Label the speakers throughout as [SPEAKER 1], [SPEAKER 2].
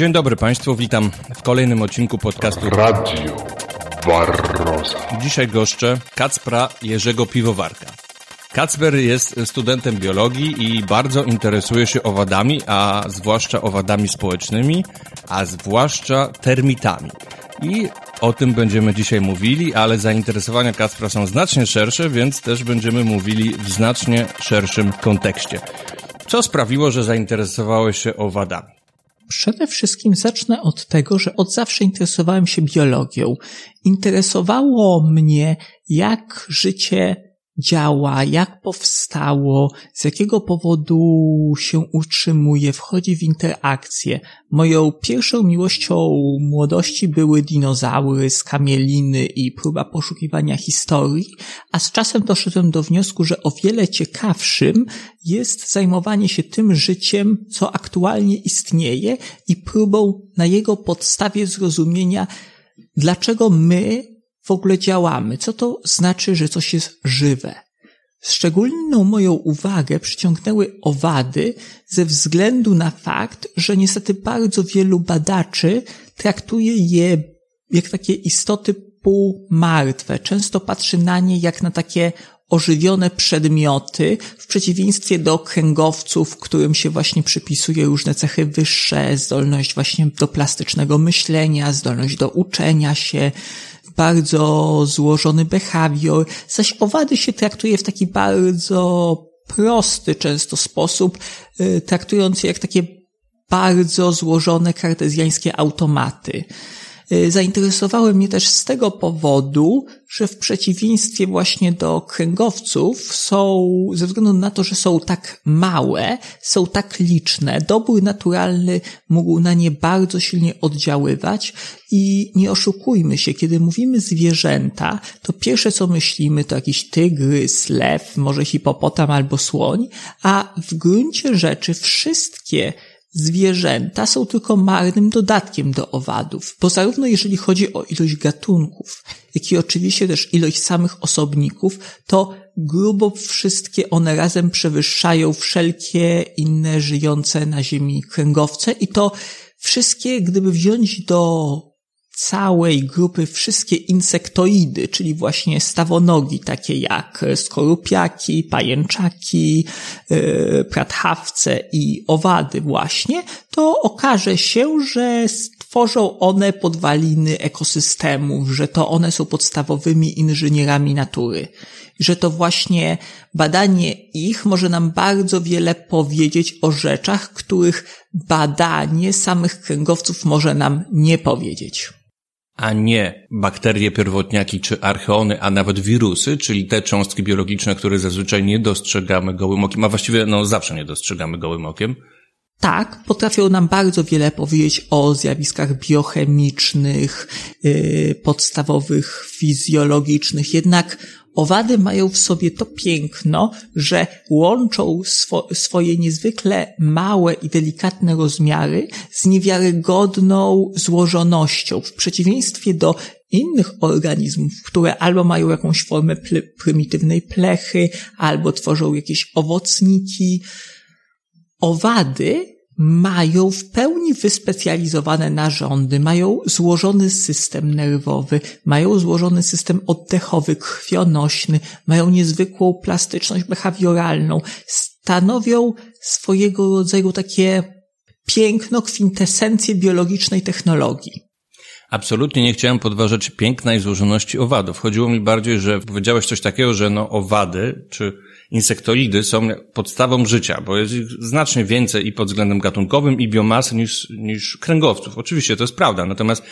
[SPEAKER 1] Dzień dobry Państwu, witam w kolejnym odcinku podcastu
[SPEAKER 2] Radio Barroza.
[SPEAKER 1] Dzisiaj goszczę Kacpra Jerzego Piwowarka. Kacper jest studentem biologii i bardzo interesuje się owadami, a zwłaszcza owadami społecznymi, a zwłaszcza termitami. I o tym będziemy dzisiaj mówili, ale zainteresowania Kacpra są znacznie szersze, więc też będziemy mówili w znacznie szerszym kontekście. Co sprawiło, że zainteresowałeś się owadami?
[SPEAKER 3] Przede wszystkim zacznę od tego, że od zawsze interesowałem się biologią. Interesowało mnie, jak życie działa, jak powstało, z jakiego powodu się utrzymuje, wchodzi w interakcję. Moją pierwszą miłością młodości były dinozaury, skamieliny i próba poszukiwania historii, a z czasem doszedłem do wniosku, że o wiele ciekawszym jest zajmowanie się tym życiem, co aktualnie istnieje i próbą na jego podstawie zrozumienia, dlaczego my w ogóle działamy, co to znaczy, że coś jest żywe. Szczególną moją uwagę przyciągnęły owady ze względu na fakt, że niestety bardzo wielu badaczy traktuje je jak takie istoty półmartwe. Często patrzy na nie jak na takie ożywione przedmioty, w przeciwieństwie do kręgowców, którym się właśnie przypisuje różne cechy wyższe, zdolność właśnie do plastycznego myślenia, zdolność do uczenia się, bardzo złożony behawior, zaś owady się traktuje w taki bardzo prosty często sposób, y, traktując je jak takie bardzo złożone kartezjańskie automaty. Y, zainteresowały mnie też z tego powodu, że w przeciwieństwie właśnie do kręgowców są, ze względu na to, że są tak małe, są tak liczne, dobór naturalny mógł na nie bardzo silnie oddziaływać i nie oszukujmy się, kiedy mówimy zwierzęta, to pierwsze co myślimy to jakiś tygrys, lew, może hipopotam albo słoń, a w gruncie rzeczy wszystkie zwierzęta są tylko marnym dodatkiem do owadów, bo zarówno jeżeli chodzi o ilość gatunków, jak i oczywiście też ilość samych osobników, to grubo wszystkie one razem przewyższają wszelkie inne żyjące na Ziemi kręgowce i to wszystkie, gdyby wziąć do całej grupy wszystkie insektoidy, czyli właśnie stawonogi, takie jak skorupiaki, pajęczaki, yy, i owady właśnie, to okaże się, że stworzą one podwaliny ekosystemów, że to one są podstawowymi inżynierami natury. Że to właśnie badanie ich może nam bardzo wiele powiedzieć o rzeczach, których badanie samych kręgowców może nam nie powiedzieć
[SPEAKER 1] a nie bakterie pierwotniaki czy archeony, a nawet wirusy, czyli te cząstki biologiczne, które zazwyczaj nie dostrzegamy gołym okiem, a właściwie no zawsze nie dostrzegamy gołym okiem.
[SPEAKER 3] Tak, potrafią nam bardzo wiele powiedzieć o zjawiskach biochemicznych, yy, podstawowych, fizjologicznych, jednak Owady mają w sobie to piękno, że łączą swo swoje niezwykle małe i delikatne rozmiary z niewiarygodną złożonością, w przeciwieństwie do innych organizmów, które albo mają jakąś formę prymitywnej plechy, albo tworzą jakieś owocniki. Owady mają w pełni wyspecjalizowane narządy, mają złożony system nerwowy, mają złożony system oddechowy, krwionośny, mają niezwykłą plastyczność behawioralną, stanowią swojego rodzaju takie piękno, kwintesencję biologicznej technologii.
[SPEAKER 1] Absolutnie nie chciałem podważać piękna i złożoności owadów. Chodziło mi bardziej, że powiedziałeś coś takiego, że no owady, czy insektoidy są podstawą życia, bo jest ich znacznie więcej i pod względem gatunkowym i biomasy niż, niż kręgowców. Oczywiście to jest prawda, natomiast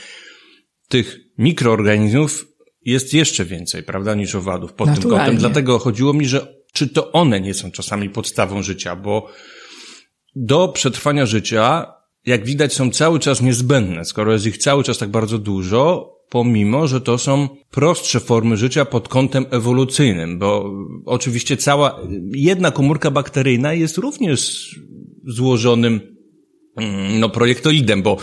[SPEAKER 1] tych mikroorganizmów jest jeszcze więcej, prawda, niż owadów pod Naturalnie. tym kątem. Dlatego chodziło mi, że czy to one nie są czasami podstawą życia, bo do przetrwania życia, jak widać, są cały czas niezbędne. Skoro jest ich cały czas tak bardzo dużo, pomimo, że to są prostsze formy życia pod kątem ewolucyjnym, bo oczywiście cała, jedna komórka bakteryjna jest również złożonym mm, no, projektoidem, bo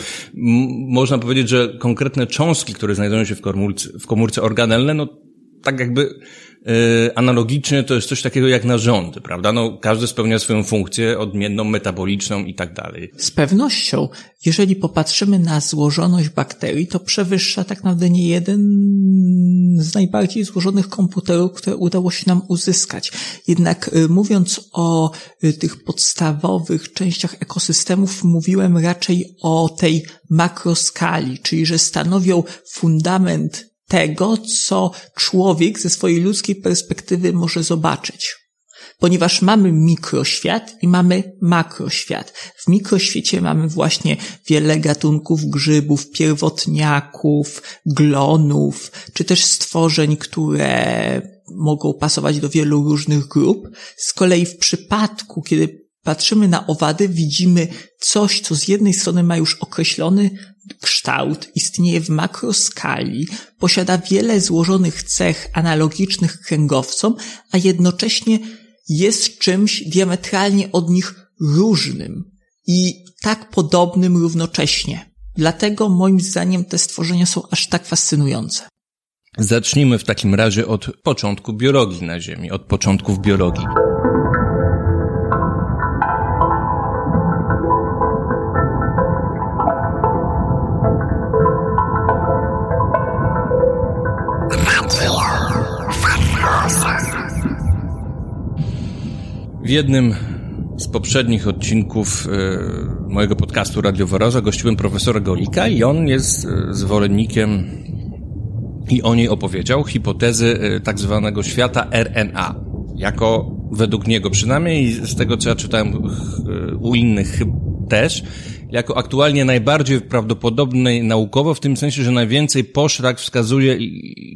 [SPEAKER 1] można powiedzieć, że konkretne cząstki, które znajdują się w komórce, w komórce organelne, no, tak jakby E, analogicznie to jest coś takiego jak narządy, prawda? No, każdy spełnia swoją funkcję odmienną, metaboliczną i tak dalej.
[SPEAKER 3] Z pewnością, jeżeli popatrzymy na złożoność bakterii, to przewyższa tak naprawdę nie jeden z najbardziej złożonych komputerów, które udało się nam uzyskać. Jednak y, mówiąc o y, tych podstawowych częściach ekosystemów, mówiłem raczej o tej makroskali, czyli że stanowią fundament tego, co człowiek ze swojej ludzkiej perspektywy może zobaczyć. Ponieważ mamy mikroświat i mamy makroświat. W mikroświecie mamy właśnie wiele gatunków grzybów, pierwotniaków, glonów, czy też stworzeń, które mogą pasować do wielu różnych grup. Z kolei w przypadku, kiedy patrzymy na owady, widzimy coś, co z jednej strony ma już określony kształt, istnieje w makroskali, posiada wiele złożonych cech analogicznych kręgowcom, a jednocześnie jest czymś diametralnie od nich różnym i tak podobnym równocześnie. Dlatego moim zdaniem te stworzenia są aż tak fascynujące.
[SPEAKER 1] Zacznijmy w takim razie od początku biologii na Ziemi, od początków biologii. W jednym z poprzednich odcinków e, mojego podcastu Radio Waroza gościłem profesora Golika i on jest e, zwolennikiem i o niej opowiedział hipotezy e, tak zwanego świata RNA. Jako według niego przynajmniej z tego co ja czytałem u innych też, jako aktualnie najbardziej prawdopodobnej naukowo, w tym sensie, że najwięcej poszlak wskazuje,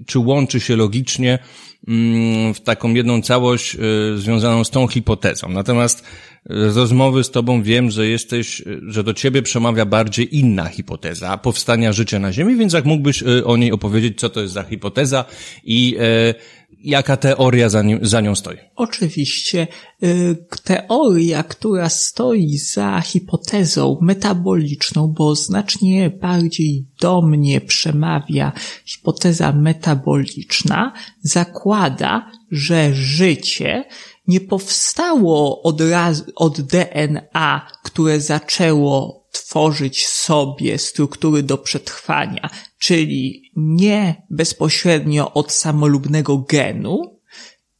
[SPEAKER 1] czy łączy się logicznie mm, w taką jedną całość y, związaną z tą hipotezą. Natomiast y, z rozmowy z tobą wiem, że jesteś, y, że do ciebie przemawia bardziej inna hipoteza powstania życia na Ziemi, więc jak mógłbyś o niej opowiedzieć, co to jest za hipoteza i jaka teoria za, za nią stoi?
[SPEAKER 3] Oczywiście. Y, teoria, która stoi za hipotezą metaboliczną, bo znacznie bardziej do mnie przemawia hipoteza metaboliczna, zakłada, że życie nie powstało od, raz, od DNA, które zaczęło tworzyć sobie struktury do przetrwania, czyli nie bezpośrednio od samolubnego genu,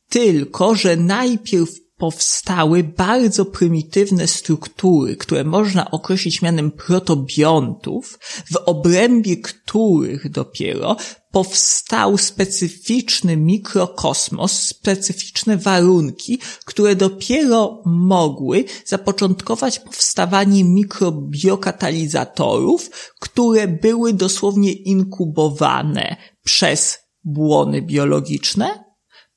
[SPEAKER 3] tylko że najpierw powstały bardzo prymitywne struktury, które można określić mianem protobiontów, w obrębie których dopiero powstał specyficzny mikrokosmos, specyficzne warunki, które dopiero mogły zapoczątkować powstawanie mikrobiokatalizatorów, które były dosłownie inkubowane przez błony biologiczne,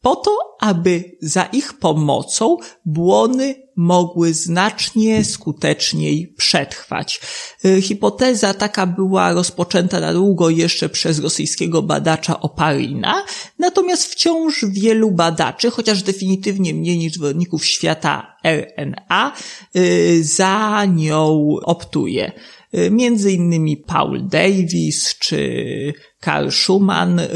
[SPEAKER 3] po to, aby za ich pomocą błony mogły znacznie skuteczniej przetrwać. Y, hipoteza taka była rozpoczęta na długo jeszcze przez rosyjskiego badacza Oparina, natomiast wciąż wielu badaczy, chociaż definitywnie mniej niż zwolenników świata RNA, y, za nią optuje. Y, między innymi Paul Davis czy Karl Schumann y,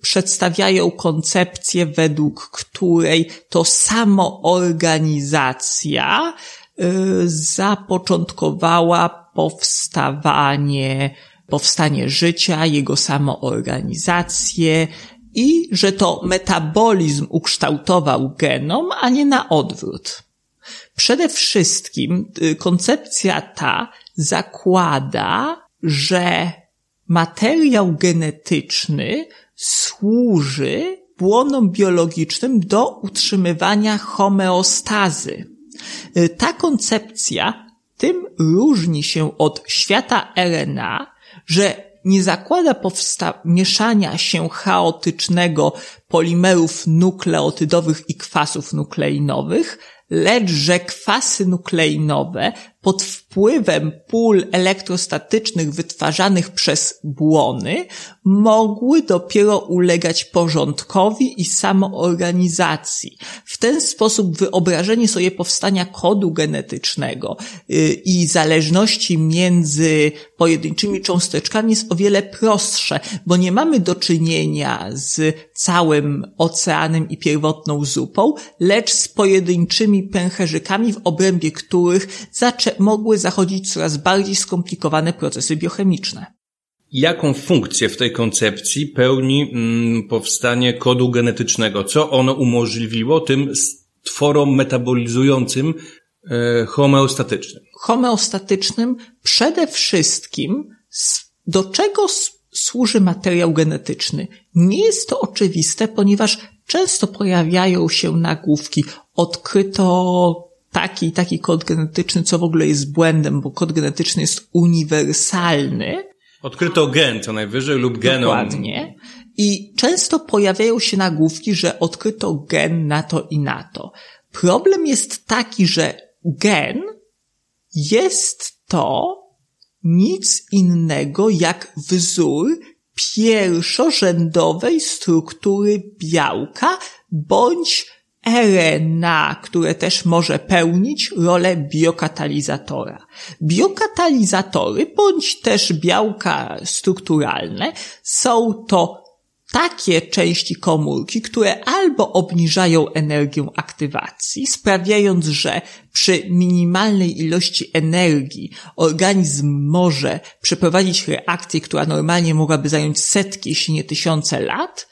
[SPEAKER 3] przedstawiają koncepcję, według której to samoorganizacja y, zapoczątkowała powstawanie, powstanie życia, jego samoorganizację i że to metabolizm ukształtował genom, a nie na odwrót. Przede wszystkim koncepcja ta zakłada, że materiał genetyczny służy błonom biologicznym do utrzymywania homeostazy. Ta koncepcja tym różni się od świata RNA, że nie zakłada mieszania się chaotycznego polimerów nukleotydowych i kwasów nukleinowych, lecz że kwasy nukleinowe pod wpływem pól elektrostatycznych wytwarzanych przez błony mogły dopiero ulegać porządkowi i samoorganizacji. W ten sposób wyobrażenie sobie powstania kodu genetycznego y, i zależności między pojedynczymi cząsteczkami jest o wiele prostsze, bo nie mamy do czynienia z całym oceanem i pierwotną zupą, lecz z pojedynczymi pęcherzykami, w obrębie których zaczę- mogły zachodzić coraz bardziej skomplikowane procesy biochemiczne.
[SPEAKER 1] Jaką funkcję w tej koncepcji pełni mm, powstanie kodu genetycznego? Co ono umożliwiło tym stworom metabolizującym e, homeostatycznym?
[SPEAKER 3] Homeostatycznym przede wszystkim do czego służy materiał genetyczny? Nie jest to oczywiste, ponieważ często pojawiają się nagłówki. Odkryto taki i taki kod genetyczny, co w ogóle jest błędem, bo kod genetyczny jest uniwersalny.
[SPEAKER 1] Odkryto gen co najwyżej lub genom.
[SPEAKER 3] Dokładnie. I często pojawiają się nagłówki, że odkryto gen na to i na to. Problem jest taki, że gen jest to nic innego jak wzór pierwszorzędowej struktury białka bądź RNA, które też może pełnić rolę biokatalizatora. Biokatalizatory bądź też białka strukturalne są to takie części komórki, które albo obniżają energię aktywacji, sprawiając, że przy minimalnej ilości energii organizm może przeprowadzić reakcję, która normalnie mogłaby zająć setki, jeśli nie tysiące lat,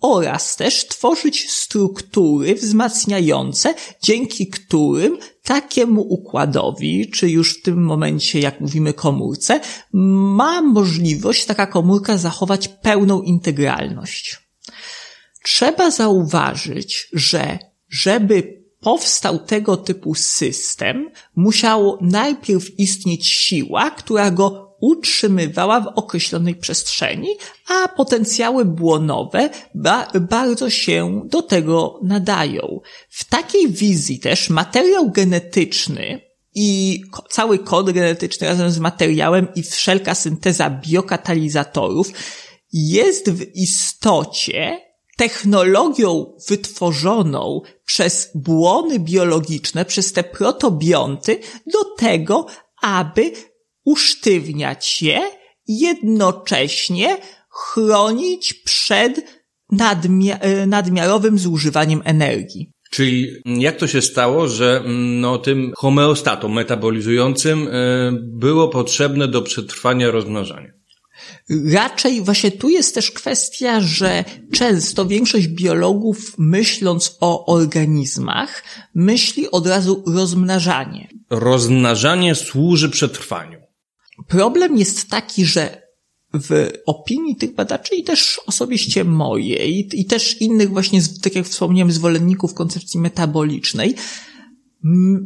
[SPEAKER 3] oraz też tworzyć struktury wzmacniające, dzięki którym takiemu układowi, czy już w tym momencie, jak mówimy komórce, ma możliwość taka komórka zachować pełną integralność. Trzeba zauważyć, że żeby powstał tego typu system, musiało najpierw istnieć siła, która go utrzymywała w określonej przestrzeni, a potencjały błonowe ba bardzo się do tego nadają. W takiej wizji też materiał genetyczny i cały kod genetyczny razem z materiałem i wszelka synteza biokatalizatorów jest w istocie technologią wytworzoną przez błony biologiczne, przez te protobionty do tego, aby usztywniać je, jednocześnie chronić przed nadmia e, nadmiarowym zużywaniem energii.
[SPEAKER 1] Czyli jak to się stało, że mm, no, tym homeostatom metabolizującym e, było potrzebne do przetrwania rozmnażania?
[SPEAKER 3] Raczej właśnie tu jest też kwestia, że często większość biologów myśląc o organizmach myśli od razu rozmnażanie.
[SPEAKER 1] Rozmnażanie służy przetrwaniu.
[SPEAKER 3] Problem jest taki, że w opinii tych badaczy i też osobiście mojej i też innych właśnie, tak jak wspomniałem, zwolenników koncepcji metabolicznej,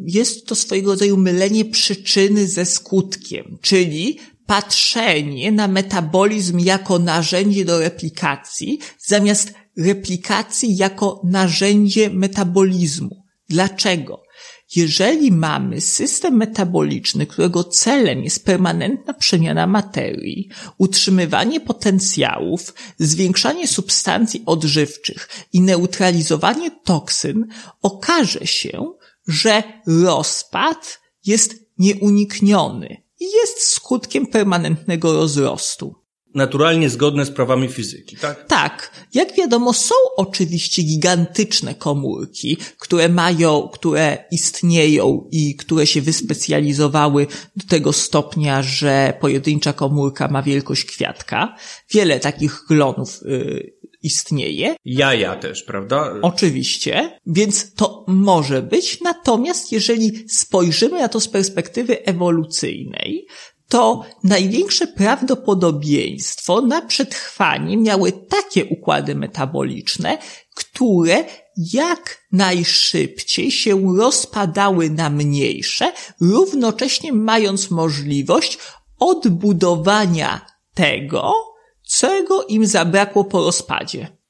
[SPEAKER 3] jest to swojego rodzaju mylenie przyczyny ze skutkiem, czyli patrzenie na metabolizm jako narzędzie do replikacji, zamiast replikacji jako narzędzie metabolizmu. Dlaczego? Jeżeli mamy system metaboliczny, którego celem jest permanentna przemiana materii, utrzymywanie potencjałów, zwiększanie substancji odżywczych i neutralizowanie toksyn, okaże się, że rozpad jest nieunikniony i jest skutkiem permanentnego rozrostu
[SPEAKER 1] naturalnie zgodne z prawami fizyki, tak?
[SPEAKER 3] Tak. Jak wiadomo, są oczywiście gigantyczne komórki, które mają, które istnieją i które się wyspecjalizowały do tego stopnia, że pojedyncza komórka ma wielkość kwiatka. Wiele takich glonów y, istnieje.
[SPEAKER 1] Jaja też, prawda?
[SPEAKER 3] Oczywiście, więc to może być. Natomiast jeżeli spojrzymy na to z perspektywy ewolucyjnej, to największe prawdopodobieństwo na przetrwanie miały takie układy metaboliczne, które jak najszybciej się rozpadały na mniejsze, równocześnie mając możliwość odbudowania tego, czego im zabrakło po rozpadzie.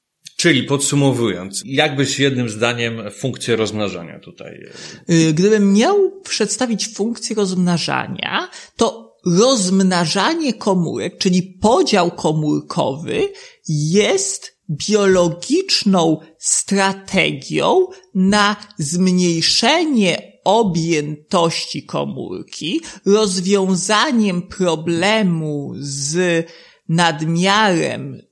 [SPEAKER 1] Czyli podsumowując, jakbyś jednym zdaniem funkcję rozmnażania tutaj?
[SPEAKER 3] Y, gdybym miał przedstawić funkcję rozmnażania, to rozmnażanie komórek, czyli podział komórkowy jest biologiczną strategią na zmniejszenie objętości komórki, rozwiązaniem problemu z nadmiarem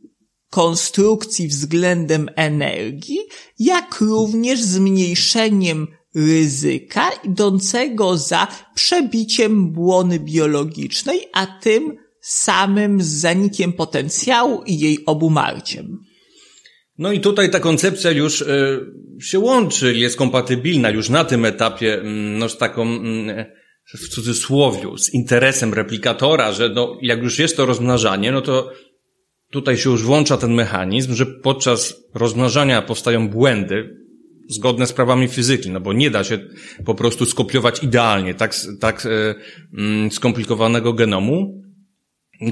[SPEAKER 3] konstrukcji względem energii, jak również zmniejszeniem ryzyka idącego za przebiciem błony biologicznej, a tym samym zanikiem potencjału i jej obumarciem.
[SPEAKER 1] No i tutaj ta koncepcja już y, się łączy, jest kompatybilna już na tym etapie, mm, no z taką, mm, w cudzysłowiu, z interesem replikatora, że no, jak już jest to rozmnażanie, no to tutaj się już włącza ten mechanizm, że podczas rozmnażania powstają błędy zgodne z prawami fizyki, no bo nie da się po prostu skopiować idealnie tak, tak e, mm, skomplikowanego genomu,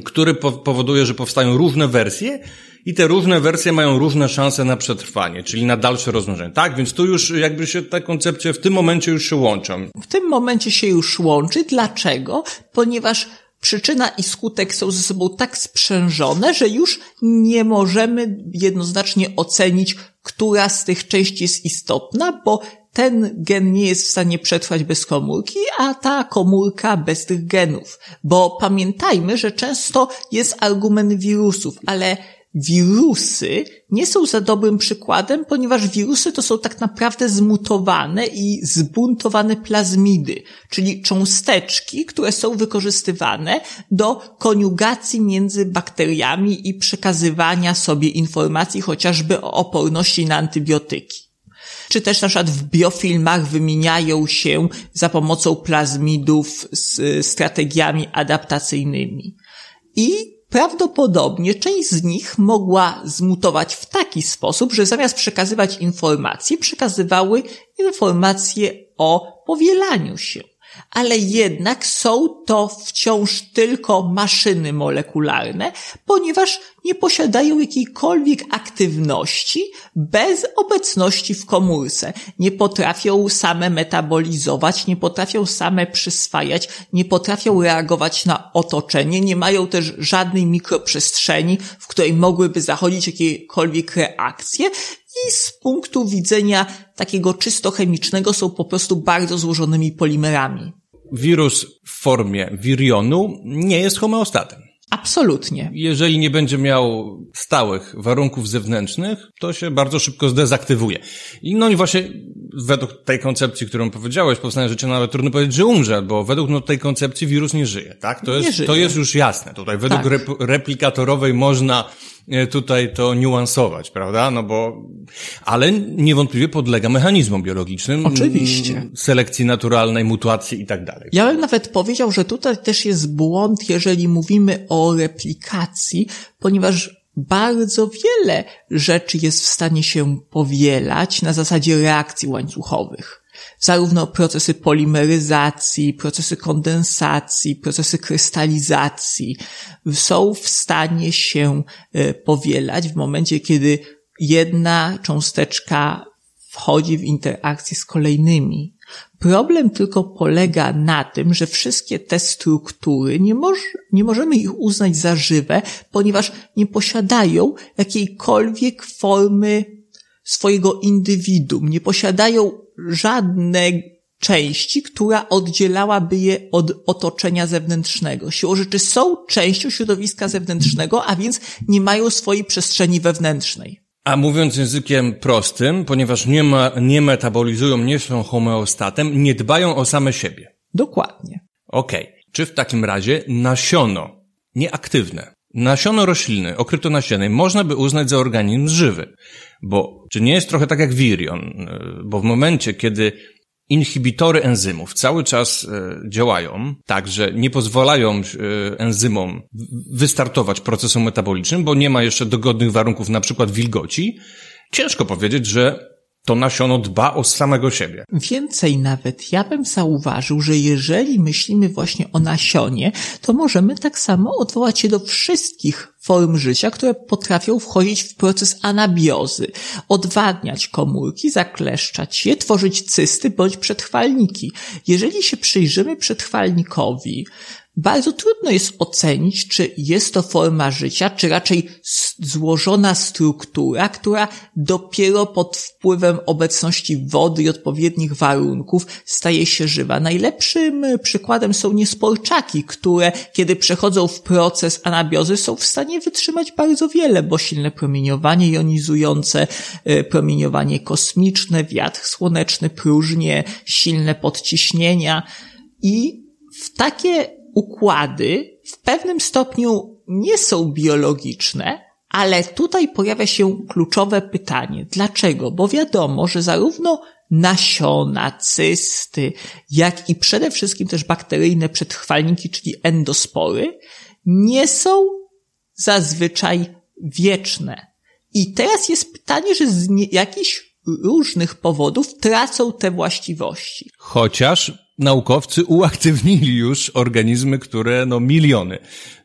[SPEAKER 1] który powoduje, że powstają różne wersje i te różne wersje mają różne szanse na przetrwanie, czyli na dalsze rozmnożenie. Tak, więc tu już jakby się te koncepcje w tym momencie już się łączą.
[SPEAKER 3] W tym momencie się już łączy. Dlaczego? Ponieważ przyczyna i skutek są ze sobą tak sprzężone, że już nie możemy jednoznacznie ocenić, która z tych części jest istotna, bo ten gen nie jest w stanie przetrwać bez komórki, a ta komórka bez tych genów. Bo pamiętajmy, że często jest argument wirusów, ale wirusy nie są za dobrym przykładem, ponieważ wirusy to są tak naprawdę zmutowane i zbuntowane plazmidy, czyli cząsteczki, które są wykorzystywane do koniugacji między bakteriami i przekazywania sobie informacji chociażby o oporności na antybiotyki. Czy też na przykład w biofilmach wymieniają się za pomocą plazmidów z strategiami adaptacyjnymi. I prawdopodobnie część z nich mogła zmutować w taki sposób, że zamiast przekazywać informacje, przekazywały informacje o powielaniu się ale jednak są to wciąż tylko maszyny molekularne, ponieważ nie posiadają jakiejkolwiek aktywności bez obecności w komórce. Nie potrafią same metabolizować, nie potrafią same przyswajać, nie potrafią reagować na otoczenie, nie mają też żadnej mikroprzestrzeni, w której mogłyby zachodzić jakiekolwiek reakcje i z punktu widzenia takiego czysto chemicznego są po prostu bardzo złożonymi polimerami.
[SPEAKER 1] Wirus w formie wirionu nie jest homeostatem.
[SPEAKER 3] Absolutnie.
[SPEAKER 1] Jeżeli nie będzie miał stałych warunków zewnętrznych, to się bardzo szybko zdezaktywuje. I no i właśnie według tej koncepcji, którą powiedziałeś, powstanie życia nawet trudno powiedzieć, że umrze, bo według no, tej koncepcji wirus nie żyje, tak? To jest,
[SPEAKER 3] żyje.
[SPEAKER 1] to jest już jasne. Tutaj według tak. rep replikatorowej można tutaj to niuansować, prawda? No bo, ale niewątpliwie podlega mechanizmom biologicznym.
[SPEAKER 3] Oczywiście.
[SPEAKER 1] Selekcji naturalnej, mutacji i tak dalej.
[SPEAKER 3] Ja bym nawet powiedział, że tutaj też jest błąd, jeżeli mówimy o replikacji, ponieważ bardzo wiele rzeczy jest w stanie się powielać na zasadzie reakcji łańcuchowych. Zarówno procesy polimeryzacji, procesy kondensacji, procesy krystalizacji są w stanie się e, powielać w momencie, kiedy jedna cząsteczka wchodzi w interakcję z kolejnymi. Problem tylko polega na tym, że wszystkie te struktury nie, moż, nie możemy ich uznać za żywe, ponieważ nie posiadają jakiejkolwiek formy swojego indywiduum, nie posiadają żadnej części, która oddzielałaby je od otoczenia zewnętrznego. Siłą rzeczy są częścią środowiska zewnętrznego, a więc nie mają swojej przestrzeni wewnętrznej.
[SPEAKER 1] A mówiąc językiem prostym, ponieważ nie, ma, nie metabolizują, nie są homeostatem, nie dbają o same siebie.
[SPEAKER 3] Dokładnie.
[SPEAKER 1] Okej. Okay. Czy w takim razie nasiono, nieaktywne, nasiono rośliny, okryto nasieniem, można by uznać za organizm żywy? Bo czy nie jest trochę tak jak wirion? Bo w momencie, kiedy inhibitory enzymów cały czas e, działają, tak, że nie pozwalają e, enzymom wystartować procesom metabolicznym, bo nie ma jeszcze dogodnych warunków, na przykład wilgoci, ciężko powiedzieć, że to nasiono dba o samego siebie.
[SPEAKER 3] Więcej nawet, ja bym zauważył, że jeżeli myślimy właśnie o nasionie, to możemy tak samo odwołać się do wszystkich form życia, które potrafią wchodzić w proces anabiozy, odwadniać komórki, zakleszczać je, tworzyć cysty bądź przetrwalniki. Jeżeli się przyjrzymy przetrwalnikowi, bardzo trudno jest ocenić, czy jest to forma życia, czy raczej złożona struktura, która dopiero pod wpływem obecności wody i odpowiednich warunków staje się żywa. Najlepszym e, przykładem są niesporczaki, które kiedy przechodzą w proces anabiozy są w stanie wytrzymać bardzo wiele, bo silne promieniowanie jonizujące, e, promieniowanie kosmiczne, wiatr słoneczny, próżnie, silne podciśnienia i w takie układy w pewnym stopniu nie są biologiczne, ale tutaj pojawia się kluczowe pytanie. Dlaczego? Bo wiadomo, że zarówno nasiona, cysty, jak i przede wszystkim też bakteryjne przetrwalniki, czyli endospory, nie są zazwyczaj wieczne. I teraz jest pytanie, że z jakichś różnych powodów tracą te właściwości.
[SPEAKER 1] Chociaż naukowcy uaktywnili już organizmy, które no miliony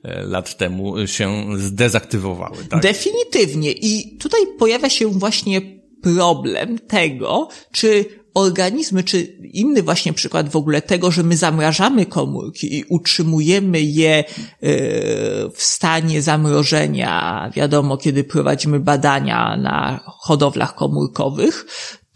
[SPEAKER 1] e, lat temu się zdezaktywowały. Tak?
[SPEAKER 3] Definitywnie. I tutaj pojawia się właśnie problem tego, czy organizmy, czy inny właśnie przykład w ogóle tego, że my zamrażamy komórki i utrzymujemy je e, w stanie zamrożenia, wiadomo, kiedy prowadzimy badania na hodowlach komórkowych,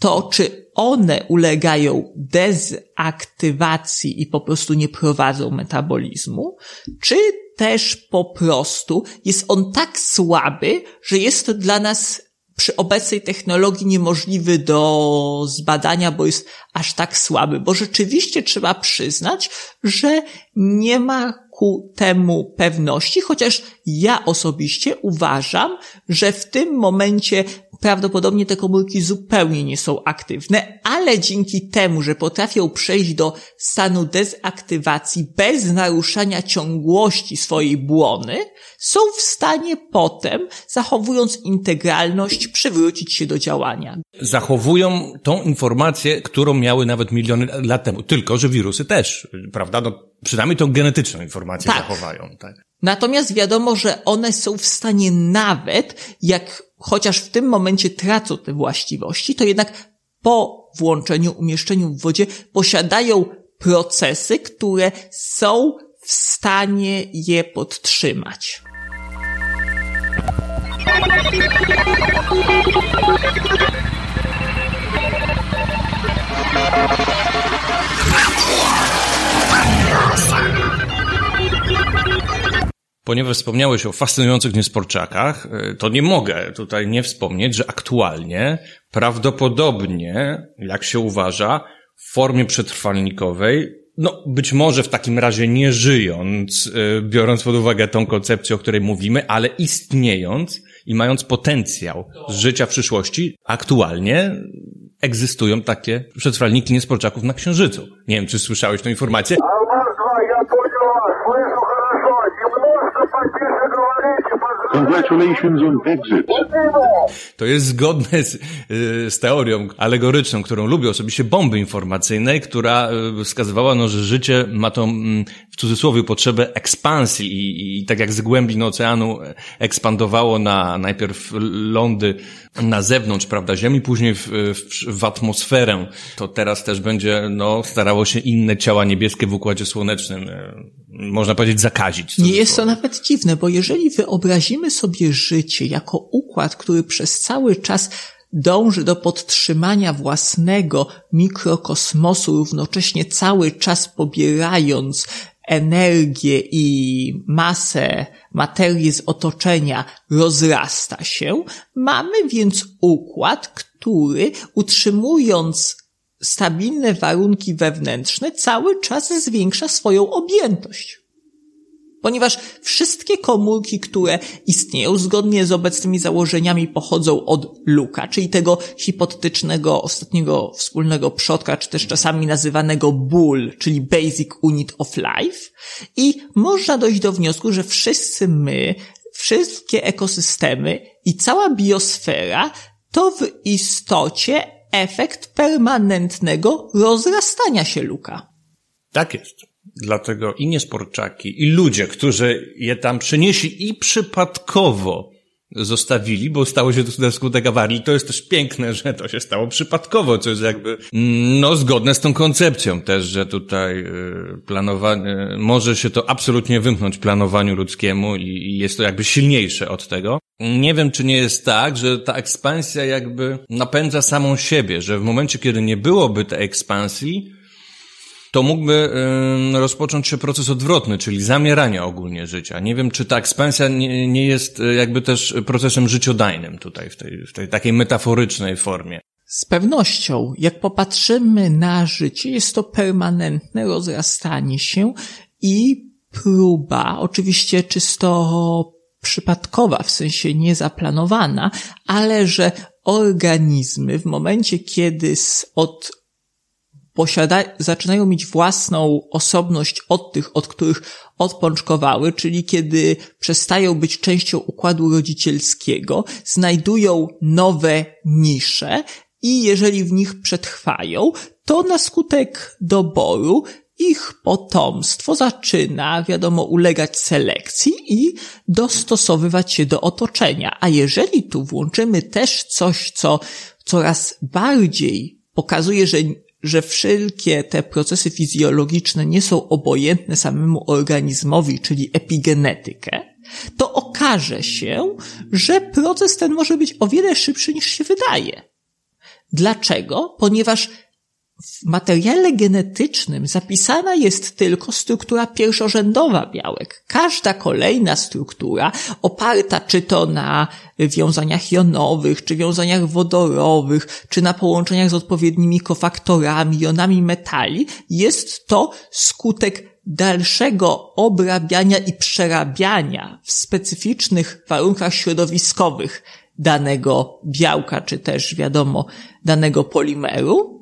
[SPEAKER 3] to czy one ulegają dezaktywacji i po prostu nie prowadzą metabolizmu, czy też po prostu jest on tak słaby, że jest to dla nas przy obecnej technologii niemożliwy do zbadania, bo jest aż tak słaby, bo rzeczywiście trzeba przyznać, że nie ma ku temu pewności, chociaż ja osobiście uważam, że w tym momencie prawdopodobnie te komórki zupełnie nie są aktywne, ale dzięki temu, że potrafią przejść do stanu dezaktywacji bez naruszania ciągłości swojej błony, są w stanie potem, zachowując integralność, przywrócić się do działania.
[SPEAKER 1] Zachowują tą informację, którą miały nawet miliony lat temu. Tylko, że wirusy też, prawda? No, przynajmniej tą genetyczną informację tak. zachowają. Tak.
[SPEAKER 3] Natomiast wiadomo, że one są w stanie nawet, jak chociaż w tym momencie tracą te właściwości, to jednak po włączeniu, umieszczeniu w wodzie posiadają procesy, które są w stanie je podtrzymać.
[SPEAKER 1] Ponieważ wspomniałeś o fascynujących niesporczakach, e, to nie mogę tutaj nie wspomnieć, że aktualnie prawdopodobnie, jak się uważa, w formie przetrwalnikowej, no być może w takim razie nie żyjąc, e, biorąc pod uwagę tą koncepcję, o której mówimy, ale istniejąc i mając potencjał życia w przyszłości, aktualnie egzystują takie przetrwalniki niesporczaków na Księżycu. Nie wiem, czy słyszałeś tę informację? Congratulations on exit. To jest zgodne z, y, z teorią alegoryczną, którą lubię osobiście, bomby informacyjnej, która y, wskazywała, no, że życie ma tą, mm, w cudzysłowie, potrzebę ekspansji i, i tak jak z głębin oceanu ekspandowało na najpierw lądy na zewnątrz, prawda, Ziemi, później w, w, w, atmosferę, to teraz też będzie, no, starało się inne ciała niebieskie w Układzie Słonecznym, e, można powiedzieć, zakazić.
[SPEAKER 3] Nie jest to nawet dziwne, bo jeżeli wyobrazimy sobie życie jako układ, który przez cały czas dąży do podtrzymania własnego mikrokosmosu, równocześnie cały czas pobierając energię i masę materii z otoczenia rozrasta się, mamy więc układ, który utrzymując stabilne warunki wewnętrzne cały czas zwiększa swoją objętość ponieważ wszystkie komórki, które istnieją zgodnie z obecnymi założeniami pochodzą od Luka, czyli tego hipotetycznego ostatniego wspólnego przodka, czy też czasami nazywanego BUL, czyli Basic Unit of Life i można dojść do wniosku, że wszyscy my, wszystkie ekosystemy i cała biosfera to w istocie efekt permanentnego rozrastania się Luka.
[SPEAKER 1] Tak jest. Dlatego i niesporczaki, i ludzie, którzy je tam przynieśli i przypadkowo zostawili, bo stało się to skutek awarii. To jest też piękne, że to się stało przypadkowo, co jest jakby, no, zgodne z tą koncepcją też, że tutaj y, planowanie, może się to absolutnie wymknąć planowaniu ludzkiemu i jest to jakby silniejsze od tego. Nie wiem, czy nie jest tak, że ta ekspansja jakby napędza samą siebie, że w momencie, kiedy nie byłoby tej ekspansji, to mógłby rozpocząć się proces odwrotny, czyli zamierania ogólnie życia. Nie wiem, czy ta ekspansja nie, nie jest y, jakby też procesem życiodajnym tutaj, w tej, w tej takiej metaforycznej formie.
[SPEAKER 3] Z pewnością, jak popatrzymy na życie, jest to permanentne rozrastanie się i próba, oczywiście czysto przypadkowa, w sensie niezaplanowana, ale że organizmy w momencie, kiedy od posiada, zaczynają mieć własną osobność od tych, od których odpoczkowały, czyli kiedy przestają być częścią układu rodzicielskiego, znajdują nowe nisze i jeżeli w nich przetrwają, to na skutek doboru ich potomstwo zaczyna, wiadomo, ulegać selekcji i dostosowywać się do otoczenia. A jeżeli tu włączymy też coś, co coraz bardziej pokazuje, że że wszelkie te procesy fizjologiczne nie są obojętne samemu organizmowi, czyli epigenetykę, to okaże się, że proces ten może być o wiele szybszy niż się wydaje. Dlaczego? Ponieważ w materiale genetycznym zapisana jest tylko struktura pierwszorzędowa białek. Każda kolejna struktura, oparta czy to na wiązaniach jonowych, czy wiązaniach wodorowych, czy na połączeniach z odpowiednimi kofaktorami, jonami metali, jest to skutek dalszego obrabiania i przerabiania w specyficznych warunkach środowiskowych danego białka, czy też wiadomo, danego polimeru,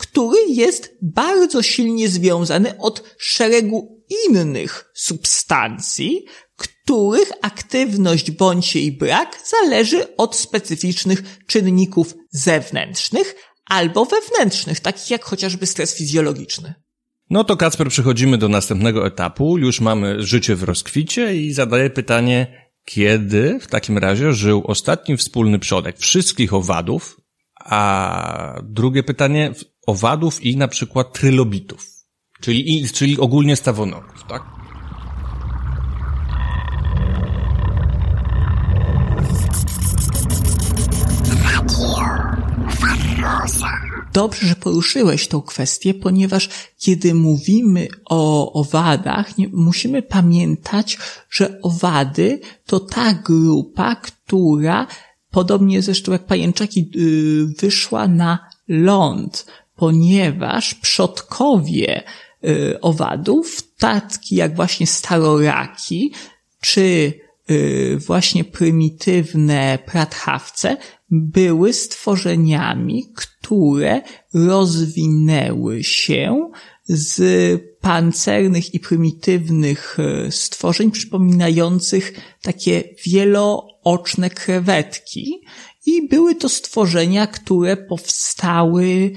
[SPEAKER 3] który jest bardzo silnie związany od szeregu innych substancji, których aktywność bądź jej brak zależy od specyficznych czynników zewnętrznych albo wewnętrznych, takich jak chociażby stres fizjologiczny.
[SPEAKER 1] No to Kacper, przechodzimy do następnego etapu. Już mamy życie w rozkwicie i zadaję pytanie, kiedy w takim razie żył ostatni wspólny przodek wszystkich owadów, a drugie pytanie, owadów i na przykład trylobitów, czyli, czyli ogólnie stawonoków, tak?
[SPEAKER 3] Dobrze, że poruszyłeś tą kwestię, ponieważ kiedy mówimy o owadach, nie, musimy pamiętać, że owady to ta grupa, która podobnie zresztą jak pajęczaki yy, wyszła na ląd ponieważ przodkowie y, owadów, taki jak właśnie staroraki, czy y, właśnie prymitywne pratchawce, były stworzeniami, które rozwinęły się z pancernych i prymitywnych y, stworzeń przypominających takie wielooczne krewetki. I były to stworzenia, które powstały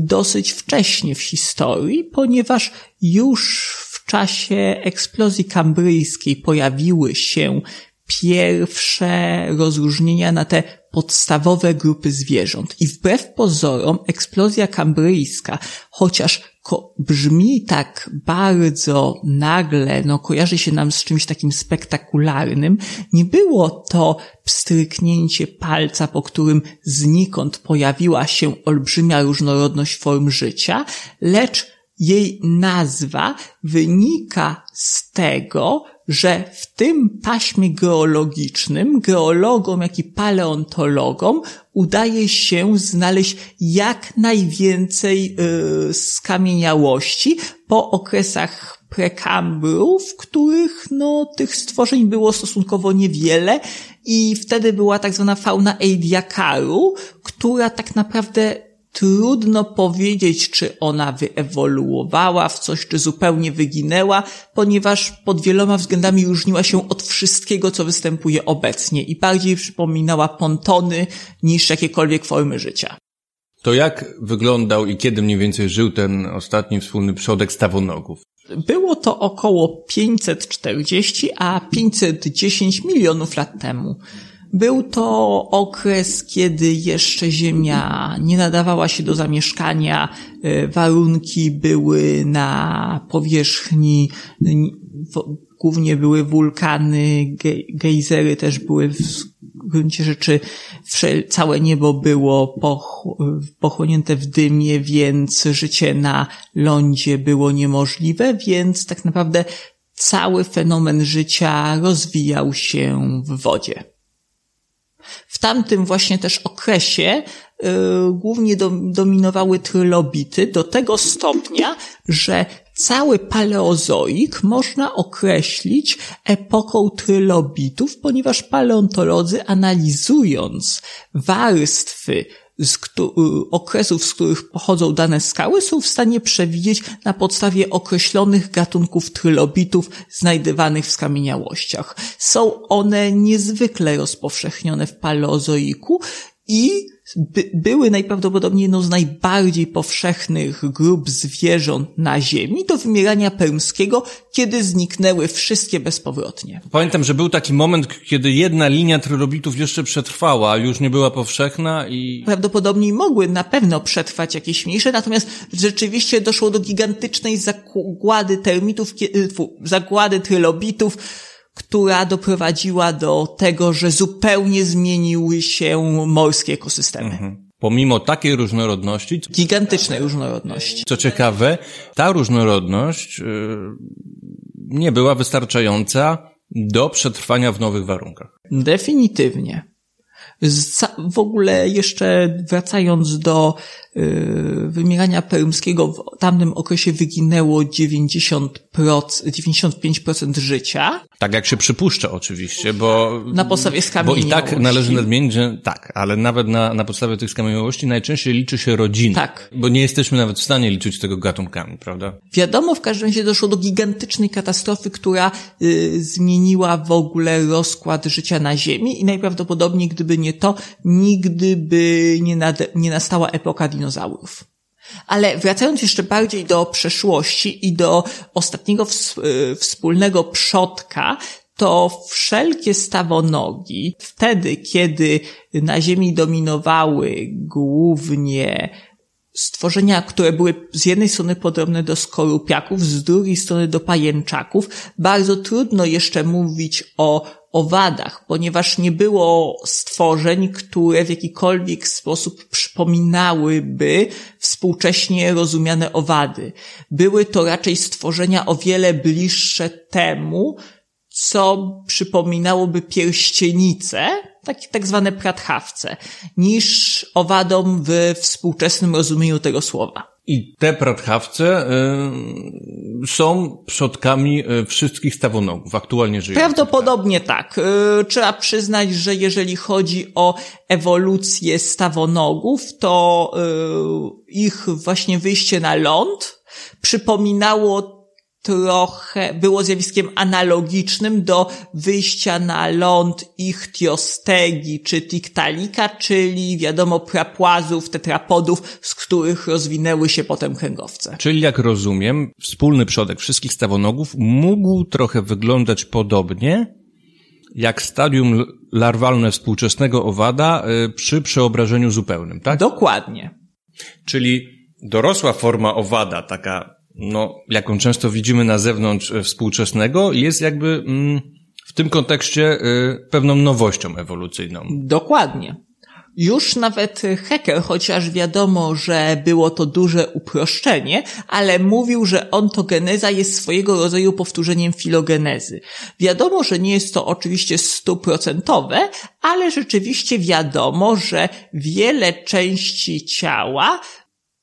[SPEAKER 3] dosyć wcześnie w historii, ponieważ już w czasie eksplozji kambryjskiej pojawiły się pierwsze rozróżnienia na te podstawowe grupy zwierząt. I wbrew pozorom eksplozja kambryjska, chociaż brzmi tak bardzo nagle, no kojarzy się nam z czymś takim spektakularnym, nie było to pstryknięcie palca, po którym znikąd pojawiła się olbrzymia różnorodność form życia, lecz jej nazwa wynika z tego, że w tym paśmie geologicznym geologom, jak i paleontologom udaje się znaleźć jak najwięcej yy, skamieniałości po okresach prekambru, w których no, tych stworzeń było stosunkowo niewiele i wtedy była tak zwana fauna Eidiakaru, która tak naprawdę Trudno powiedzieć, czy ona wyewoluowała w coś, czy zupełnie wyginęła, ponieważ pod wieloma względami różniła się od wszystkiego, co występuje obecnie i bardziej przypominała pontony niż jakiekolwiek formy życia.
[SPEAKER 1] To jak wyglądał i kiedy mniej więcej żył ten ostatni wspólny przodek stawonogów?
[SPEAKER 3] Było to około 540 a 510 milionów lat temu. Był to okres, kiedy jeszcze Ziemia nie nadawała się do zamieszkania, e, warunki były na powierzchni, głównie były wulkany, gejzery też były w gruncie rzeczy całe niebo było pochłonięte w dymie, więc życie na lądzie było niemożliwe, więc tak naprawdę cały fenomen życia rozwijał się w wodzie. W tamtym właśnie też okresie yy, głównie do, dominowały trylobity do tego stopnia, że cały paleozoik można określić epoką trylobitów, ponieważ paleontolodzy analizując warstwy z okresów, z których pochodzą dane skały, są w stanie przewidzieć na podstawie określonych gatunków trylobitów znajdywanych w skamieniałościach. Są one niezwykle rozpowszechnione w paleozoiku i by, były najprawdopodobniej jedną z najbardziej powszechnych grup zwierząt na Ziemi do wymierania permskiego, kiedy zniknęły wszystkie bezpowrotnie.
[SPEAKER 1] Pamiętam, że był taki moment, kiedy jedna linia trylobitów jeszcze przetrwała, już nie była powszechna i...
[SPEAKER 3] Prawdopodobnie mogły na pewno przetrwać jakieś mniejsze, natomiast rzeczywiście doszło do gigantycznej zagłady termitów, zagłady trylobitów, która doprowadziła do tego, że zupełnie zmieniły się morskie ekosystemy. Mhm.
[SPEAKER 1] Pomimo takiej różnorodności.
[SPEAKER 3] Gigantycznej różnorodności.
[SPEAKER 1] Co ciekawe, ta różnorodność yy, nie była wystarczająca do przetrwania w nowych warunkach.
[SPEAKER 3] Definitywnie. W ogóle jeszcze wracając do wymierania perymskiego, w tamtym okresie wyginęło 90%, 95% życia.
[SPEAKER 1] Tak jak się przypuszcza oczywiście, bo...
[SPEAKER 3] Na podstawie skamieniałości.
[SPEAKER 1] Bo i tak należy nadmienić, że tak, ale nawet na, na podstawie tych skamieniałości najczęściej liczy się rodzina.
[SPEAKER 3] Tak.
[SPEAKER 1] Bo nie jesteśmy nawet w stanie liczyć tego gatunkami, prawda?
[SPEAKER 3] Wiadomo, w każdym razie doszło do gigantycznej katastrofy, która y, zmieniła w ogóle rozkład życia na Ziemi i najprawdopodobniej, gdyby nie to, nigdy by nie, nad, nie nastała epoka dinozaurów. Ale wracając jeszcze bardziej do przeszłości i do ostatniego y, wspólnego przodka, to wszelkie stawonogi, wtedy kiedy na Ziemi dominowały głównie stworzenia, które były z jednej strony podobne do skorupiaków, z drugiej strony do pajęczaków, bardzo trudno jeszcze mówić o owadach, ponieważ nie było stworzeń, które w jakikolwiek sposób przypominałyby współcześnie rozumiane owady. Były to raczej stworzenia o wiele bliższe temu, co przypominałoby pierścienice, takie tak zwane pratchawce, niż owadom w współczesnym rozumieniu tego słowa.
[SPEAKER 1] I te pratchawce y, są przodkami y, wszystkich stawonogów aktualnie żyjących.
[SPEAKER 3] Prawdopodobnie tak. Y, trzeba przyznać, że jeżeli chodzi o ewolucję stawonogów, to y, ich właśnie wyjście na ląd przypominało trochę było zjawiskiem analogicznym do wyjścia na ląd ichtiostegi czy tiktalika, czyli wiadomo prapłazów, tetrapodów, z których rozwinęły się potem kręgowce.
[SPEAKER 1] Czyli jak rozumiem, wspólny przodek wszystkich stawonogów mógł trochę wyglądać podobnie jak stadium larwalne współczesnego owada y, przy przeobrażeniu zupełnym, tak?
[SPEAKER 3] Dokładnie.
[SPEAKER 1] Czyli dorosła forma owada, taka no, jaką często widzimy na zewnątrz e, współczesnego, jest jakby mm, w tym kontekście y, pewną nowością ewolucyjną.
[SPEAKER 3] Dokładnie. Już nawet Hacker, chociaż wiadomo, że było to duże uproszczenie, ale mówił, że ontogeneza jest swojego rodzaju powtórzeniem filogenezy. Wiadomo, że nie jest to oczywiście stuprocentowe, ale rzeczywiście wiadomo, że wiele części ciała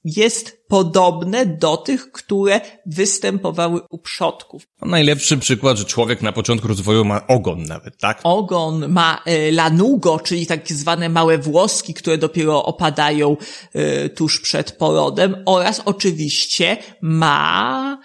[SPEAKER 3] jest podobne do tych, które występowały u przodków.
[SPEAKER 1] No, najlepszy przykład, że człowiek na początku rozwoju ma ogon nawet, tak?
[SPEAKER 3] Ogon ma e, lanugo, czyli tak zwane małe włoski, które dopiero opadają e, tuż przed porodem oraz oczywiście ma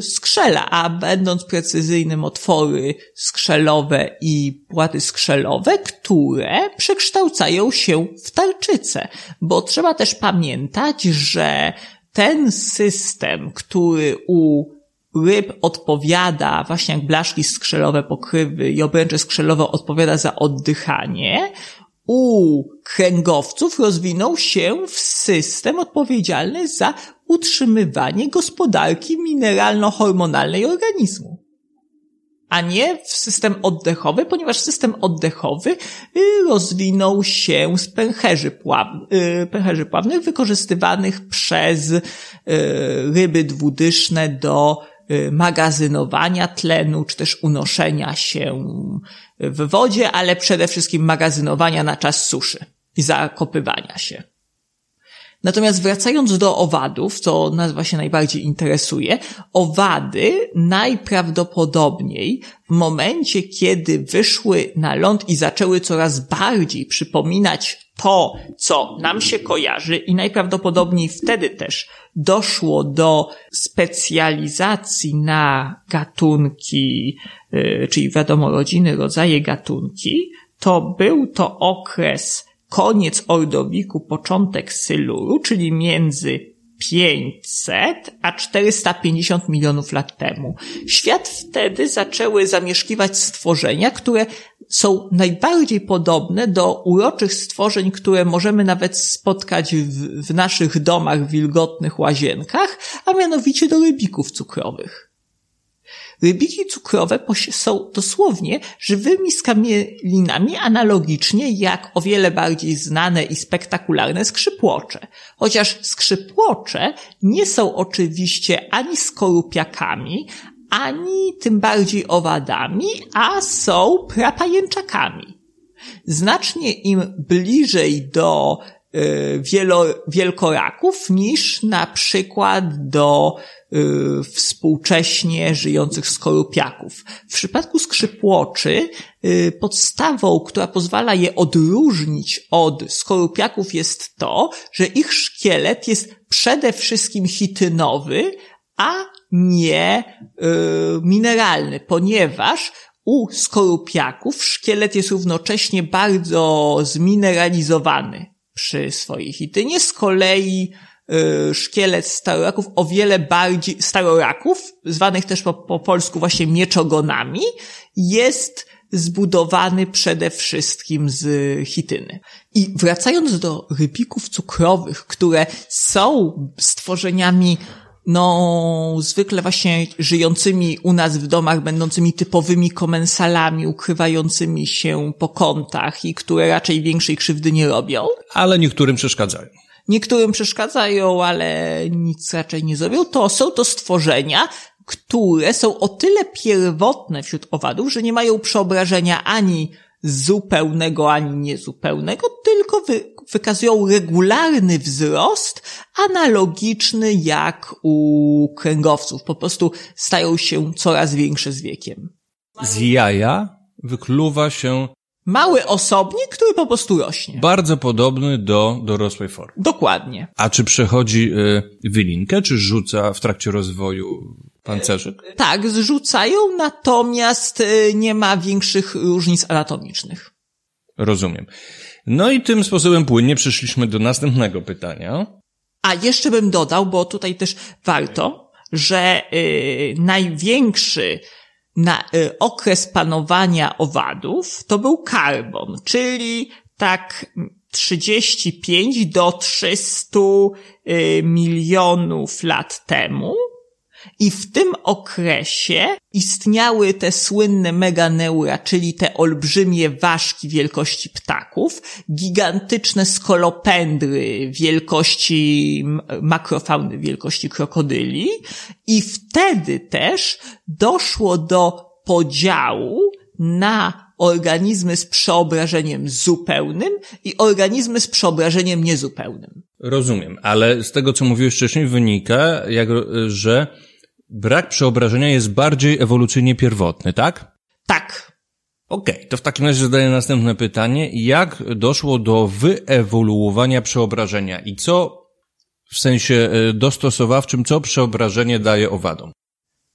[SPEAKER 3] skrzela, a będąc precyzyjnym otwory skrzelowe i płaty skrzelowe, które przekształcają się w tarczyce, bo trzeba też pamiętać, że ten system, który u ryb odpowiada, właśnie jak blaszki skrzelowe, pokrywy i obręcze skrzelowe odpowiada za oddychanie, u kręgowców rozwinął się w system odpowiedzialny za utrzymywanie gospodarki mineralno-hormonalnej organizmu. A nie w system oddechowy, ponieważ system oddechowy y, rozwinął się z pęcherzy, pław, y, pęcherzy pławnych wykorzystywanych przez y, ryby dwudyszne do magazynowania tlenu, czy też unoszenia się w wodzie, ale przede wszystkim magazynowania na czas suszy i zakopywania się. Natomiast wracając do owadów, co nas właśnie najbardziej interesuje, owady najprawdopodobniej w momencie, kiedy wyszły na ląd i zaczęły coraz bardziej przypominać to, co nam się kojarzy i najprawdopodobniej wtedy też doszło do specjalizacji na gatunki, y, czyli wiadomo rodziny, rodzaje gatunki, to był to okres koniec Ordowiku, początek Syluru, czyli między 500 a 450 milionów lat temu. Świat wtedy zaczęły zamieszkiwać stworzenia, które są najbardziej podobne do uroczych stworzeń, które możemy nawet spotkać w, w naszych domach, wilgotnych łazienkach, a mianowicie do rybików cukrowych. Rybiki cukrowe są dosłownie żywymi skamielinami analogicznie jak o wiele bardziej znane i spektakularne skrzypłocze. Chociaż skrzypłocze nie są oczywiście ani skorupiakami, ani tym bardziej owadami, a są prapajęczakami. Znacznie im bliżej do wielo, wielkoraków niż na przykład do Y, współcześnie żyjących skorupiaków. W przypadku skrzypłoczy y, podstawą, która pozwala je odróżnić od skorupiaków jest to, że ich szkielet jest przede wszystkim chitynowy, a nie y, mineralny, ponieważ u skorupiaków szkielet jest równocześnie bardzo zmineralizowany przy swojej chitynie. Z kolei Y, szkielet staroraków o wiele bardziej, staroraków, zwanych też po, po polsku właśnie mieczogonami, jest zbudowany przede wszystkim z chityny. I wracając do rybików cukrowych, które są stworzeniami no, zwykle właśnie żyjącymi u nas w domach, będącymi typowymi komensalami, ukrywającymi się po kątach i które raczej większej krzywdy nie robią.
[SPEAKER 1] Ale niektórym przeszkadzają.
[SPEAKER 3] Niektórym przeszkadzają, ale nic raczej nie zrobią. To są to stworzenia, które są o tyle pierwotne wśród owadów, że nie mają przeobrażenia ani zupełnego, ani niezupełnego, tylko wy, wykazują regularny wzrost, analogiczny jak u kręgowców. Po prostu stają się coraz większe z wiekiem.
[SPEAKER 1] Z jaja wykluwa się
[SPEAKER 3] Mały osobnik, który po prostu rośnie.
[SPEAKER 1] Bardzo podobny do dorosłej formy.
[SPEAKER 3] Dokładnie.
[SPEAKER 1] A czy przechodzi y, wylinkę, czy rzuca w trakcie rozwoju pancerzyk?
[SPEAKER 3] Tak, zrzucają, natomiast y, nie ma większych różnic anatomicznych.
[SPEAKER 1] Rozumiem. No i tym sposobem płynnie przeszliśmy do następnego pytania.
[SPEAKER 3] A jeszcze bym dodał, bo tutaj też warto, że y, największy na y, okres panowania owadów to był karbon, czyli tak 35 do 300 y, milionów lat temu. I w tym okresie istniały te słynne meganeura, czyli te olbrzymie ważki wielkości ptaków, gigantyczne skolopendry wielkości makrofauny wielkości krokodyli i wtedy też doszło do podziału na organizmy z przeobrażeniem zupełnym i organizmy z przeobrażeniem niezupełnym.
[SPEAKER 1] Rozumiem, ale z tego, co mówiłeś wcześniej, wynika, jak, że brak przeobrażenia jest bardziej ewolucyjnie pierwotny, tak?
[SPEAKER 3] Tak.
[SPEAKER 1] Okej, okay, to w takim razie zadaję następne pytanie. Jak doszło do wyewoluowania przeobrażenia i co w sensie e, dostosowawczym, co przeobrażenie daje owadom?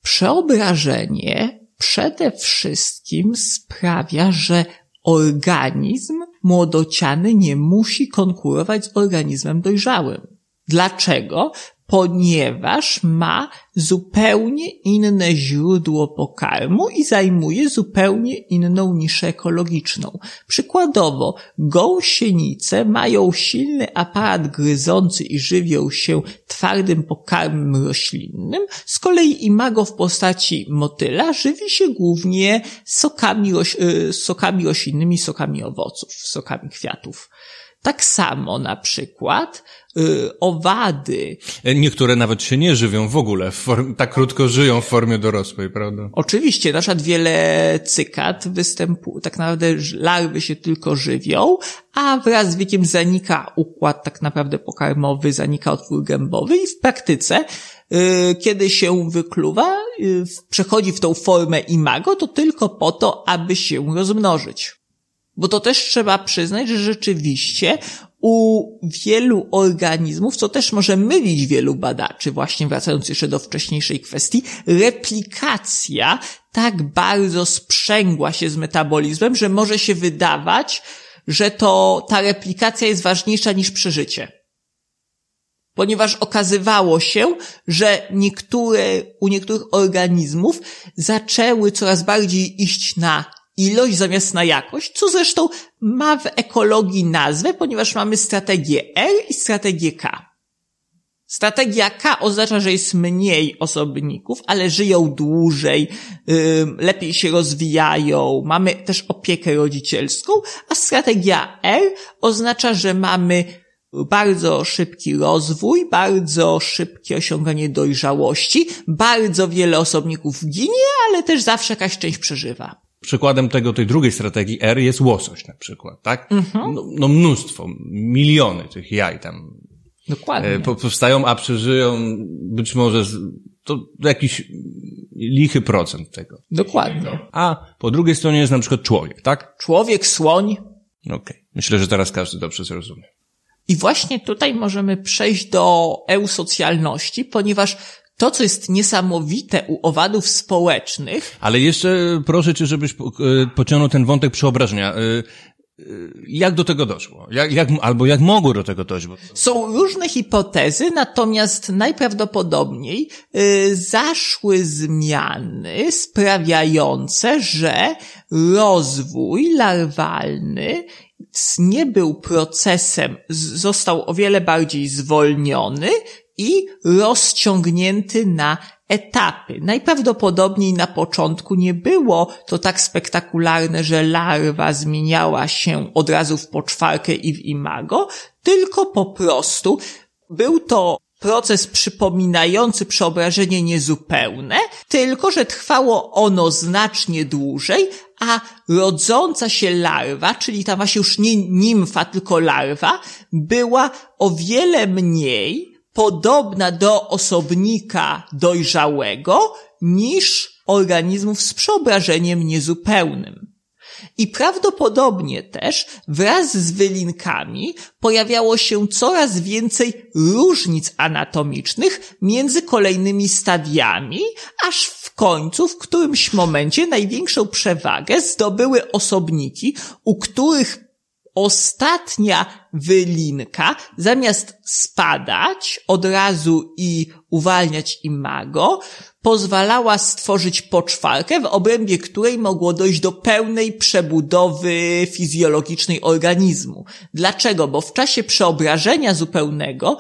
[SPEAKER 3] Przeobrażenie przede wszystkim sprawia, że organizm młodociany nie musi konkurować z organizmem dojrzałym. Dlaczego? Ponieważ ma zupełnie inne źródło pokarmu i zajmuje zupełnie inną niszę ekologiczną. Przykładowo, gąsienice mają silny aparat gryzący i żywią się twardym pokarmem roślinnym, z kolei imago w postaci motyla żywi się głównie sokami, roś y, sokami roślinnymi, sokami owoców, sokami kwiatów. Tak samo na przykład owady.
[SPEAKER 1] Niektóre nawet się nie żywią w ogóle, w form, tak krótko żyją w formie dorosłej, prawda?
[SPEAKER 3] Oczywiście, na przykład wiele cykat występuje, tak naprawdę larwy się tylko żywią, a wraz z wiekiem zanika układ tak naprawdę pokarmowy, zanika otwór gębowy i w praktyce y, kiedy się wykluwa, y, przechodzi w tą formę imago, to tylko po to, aby się rozmnożyć. Bo to też trzeba przyznać, że rzeczywiście u wielu organizmów, co też może mylić wielu badaczy, właśnie wracając jeszcze do wcześniejszej kwestii, replikacja tak bardzo sprzęgła się z metabolizmem, że może się wydawać, że to ta replikacja jest ważniejsza niż przeżycie. Ponieważ okazywało się, że niektóre, u niektórych organizmów zaczęły coraz bardziej iść na ilość zamiast na jakość, co zresztą ma w ekologii nazwę, ponieważ mamy strategię R i strategię K. Strategia K oznacza, że jest mniej osobników, ale żyją dłużej, lepiej się rozwijają, mamy też opiekę rodzicielską, a strategia R oznacza, że mamy bardzo szybki rozwój, bardzo szybkie osiąganie dojrzałości, bardzo wiele osobników ginie, ale też zawsze jakaś część przeżywa.
[SPEAKER 1] Przykładem tego, tej drugiej strategii R jest łosoś na przykład, tak? Mhm. No, no, mnóstwo, miliony tych jaj tam
[SPEAKER 3] Dokładnie. E,
[SPEAKER 1] powstają, a przeżyją być może to jakiś lichy procent tego.
[SPEAKER 3] Dokładnie.
[SPEAKER 1] A po drugiej stronie jest na przykład człowiek, tak?
[SPEAKER 3] Człowiek, słoń.
[SPEAKER 1] Okej. Okay. Myślę, że teraz każdy dobrze zrozumie.
[SPEAKER 3] I właśnie tutaj możemy przejść do eusocjalności, ponieważ to, co jest niesamowite u owadów społecznych.
[SPEAKER 1] Ale jeszcze proszę cię, żebyś e, pociągnął ten wątek przeobrażenia. E, e, jak do tego doszło? Jak, jak, albo jak mogło do tego dojść?
[SPEAKER 3] Są różne hipotezy, natomiast najprawdopodobniej zaszły zmiany sprawiające, że rozwój larwalny nie był procesem, został o wiele bardziej zwolniony i rozciągnięty na etapy. Najprawdopodobniej na początku nie było to tak spektakularne, że larwa zmieniała się od razu w poczwarkę i w imago, tylko po prostu był to proces przypominający przeobrażenie niezupełne, tylko że trwało ono znacznie dłużej, a rodząca się larwa, czyli ta właśnie już nie nimfa, tylko larwa, była o wiele mniej podobna do osobnika dojrzałego niż organizmów z przeobrażeniem niezupełnym. I prawdopodobnie też wraz z wylinkami pojawiało się coraz więcej różnic anatomicznych między kolejnymi stadiami, aż w końcu w którymś momencie największą przewagę zdobyły osobniki, u których ostatnia wylinka, zamiast spadać od razu i uwalniać imago, pozwalała stworzyć poczwarkę, w obrębie której mogło dojść do pełnej przebudowy fizjologicznej organizmu. Dlaczego? Bo w czasie przeobrażenia zupełnego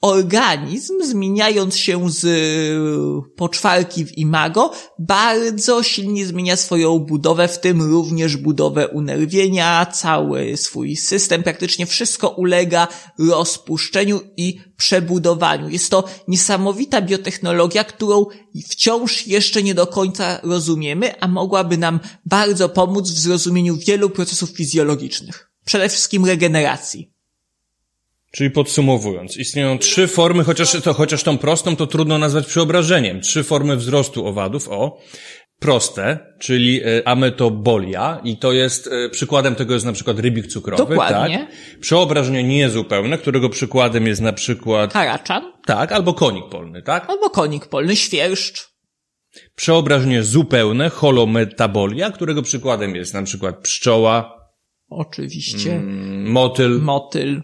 [SPEAKER 3] organizm, zmieniając się z y, poczwarki w imago, bardzo silnie zmienia swoją budowę, w tym również budowę unerwienia, cały swój system, praktycznie wszystko ulega rozpuszczeniu i przebudowaniu. Jest to niesamowita biotechnologia, którą wciąż jeszcze nie do końca rozumiemy, a mogłaby nam bardzo pomóc w zrozumieniu wielu procesów fizjologicznych. Przede wszystkim regeneracji.
[SPEAKER 1] Czyli podsumowując, istnieją trzy formy, chociaż, to, chociaż tą prostą to trudno nazwać przeobrażeniem. Trzy formy wzrostu owadów, o. Proste, czyli e, ametobolia i to jest, e, przykładem tego jest na przykład rybik cukrowy.
[SPEAKER 3] Dokładnie.
[SPEAKER 1] Tak? Przeobrażenie niezupełne, którego przykładem jest na przykład...
[SPEAKER 3] Karaczan.
[SPEAKER 1] Tak, albo konik polny, tak?
[SPEAKER 3] Albo konik polny, świerszcz.
[SPEAKER 1] Przeobrażenie zupełne, holometabolia, którego przykładem jest na przykład pszczoła.
[SPEAKER 3] Oczywiście.
[SPEAKER 1] Mm, motyl.
[SPEAKER 3] Motyl.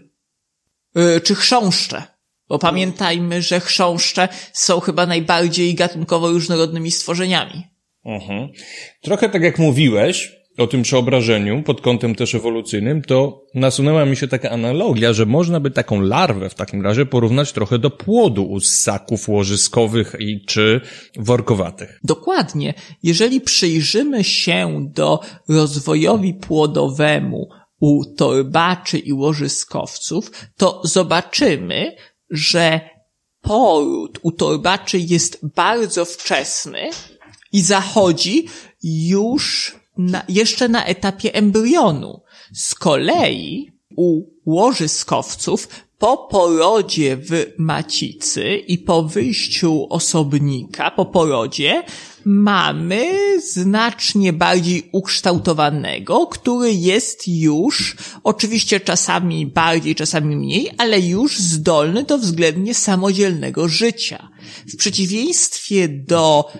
[SPEAKER 3] Yy, czy chrząszcze. Bo pamiętajmy, że chrząszcze są chyba najbardziej gatunkowo różnorodnymi stworzeniami.
[SPEAKER 1] Mhm. Trochę tak jak mówiłeś o tym przeobrażeniu pod kątem też ewolucyjnym, to nasunęła mi się taka analogia, że można by taką larwę w takim razie porównać trochę do płodu u ssaków łożyskowych i czy workowatych.
[SPEAKER 3] Dokładnie. Jeżeli przyjrzymy się do rozwojowi płodowemu u torbaczy i łożyskowców, to zobaczymy, że poród u torbaczy jest bardzo wczesny i zachodzi już na, jeszcze na etapie embrionu. Z kolei u łożyskowców po porodzie w macicy i po wyjściu osobnika, po porodzie, mamy znacznie bardziej ukształtowanego, który jest już, oczywiście czasami bardziej, czasami mniej, ale już zdolny do względnie samodzielnego życia. W przeciwieństwie do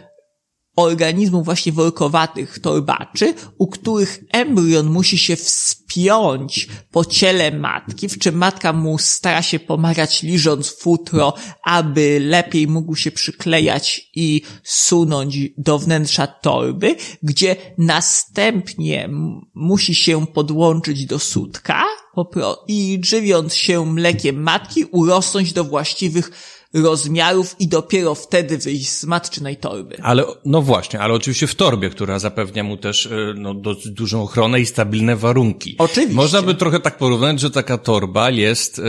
[SPEAKER 3] organizmów właśnie workowatych torbaczy, u których embrion musi się wspiąć po ciele matki, w czym matka mu stara się pomagać liżąc futro, aby lepiej mógł się przyklejać i sunąć do wnętrza torby, gdzie następnie musi się podłączyć do sutka i żywiąc się mlekiem matki urosnąć do właściwych rozmiarów i dopiero wtedy wyjść z matczynej torby.
[SPEAKER 1] Ale, no właśnie, ale oczywiście w torbie, która zapewnia mu też e, no, dość dużą ochronę i stabilne warunki.
[SPEAKER 3] Oczywiście.
[SPEAKER 1] Można by trochę tak porównać, że taka torba jest e,